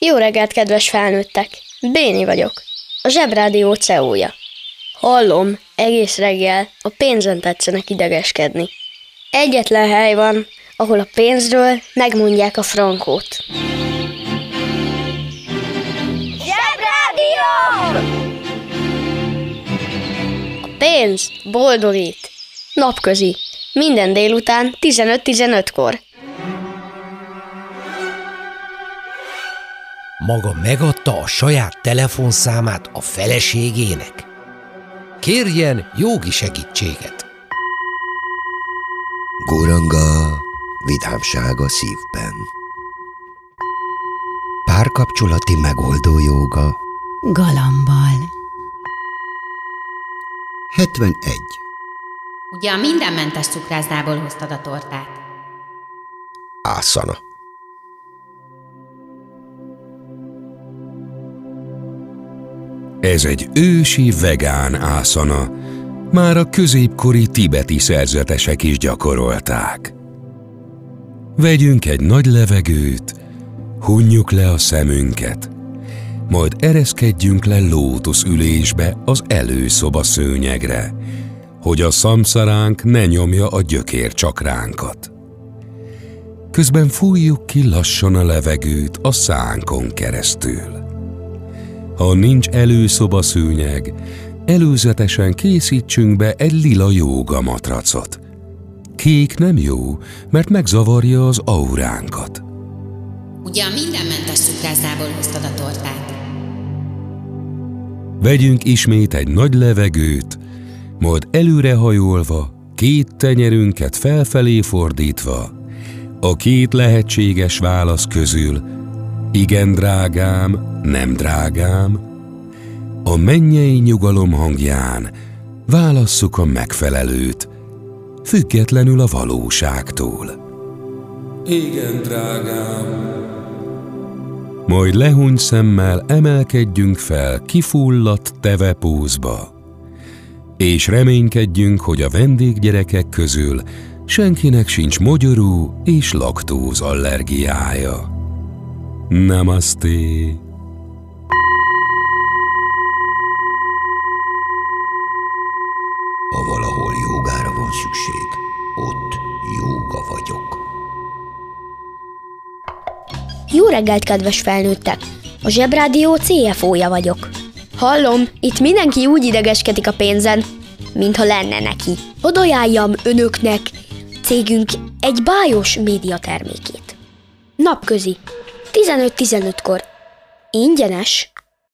Jó reggelt, kedves felnőttek! Béni vagyok, a Zsebrádió CEO-ja. Hallom, egész reggel a pénzen tetszenek idegeskedni. Egyetlen hely van, ahol a pénzről megmondják a frankót. Zsebrádió! A pénz boldogít. Napközi. Minden délután 15-15-kor. Maga megadta a saját telefonszámát a feleségének? Kérjen jogi segítséget. Guranga, vidámság a szívben. Párkapcsolati megoldó joga. Galambal. 71. Ugye a mindenmentes cukrászdából hoztad a tortát? Ászana. Ez egy ősi vegán ászana. Már a középkori tibeti szerzetesek is gyakorolták. Vegyünk egy nagy levegőt, hunjuk le a szemünket, majd ereszkedjünk le lótusz ülésbe az előszoba szőnyegre, hogy a szamszaránk ne nyomja a gyökér csakránkat. Közben fújjuk ki lassan a levegőt a szánkon keresztül. Ha nincs előszoba szőnyeg, előzetesen készítsünk be egy lila jóga matracot. Kék nem jó, mert megzavarja az auránkat. Ugye a mindenmentes cukrászdából hoztad a tortát? Vegyünk ismét egy nagy levegőt, majd előrehajolva, két tenyerünket felfelé fordítva, a két lehetséges válasz közül igen drágám, nem drágám, a mennyei nyugalom hangján válasszuk a megfelelőt, függetlenül a valóságtól. Igen, drágám. Majd lehúny szemmel emelkedjünk fel kifulladt tevepúzba, és reménykedjünk, hogy a vendéggyerekek közül senkinek sincs mogyorú és laktóz allergiája. Namaste. Ha valahol jogára van szükség, ott jóga vagyok. Jó reggelt, kedves felnőttek! A Zsebrádió CFO-ja vagyok. Hallom, itt mindenki úgy idegeskedik a pénzen, mintha lenne neki. Hadd ajánljam önöknek cégünk egy bájos médiatermékét. Napközi, 15-15-kor. Ingyenes.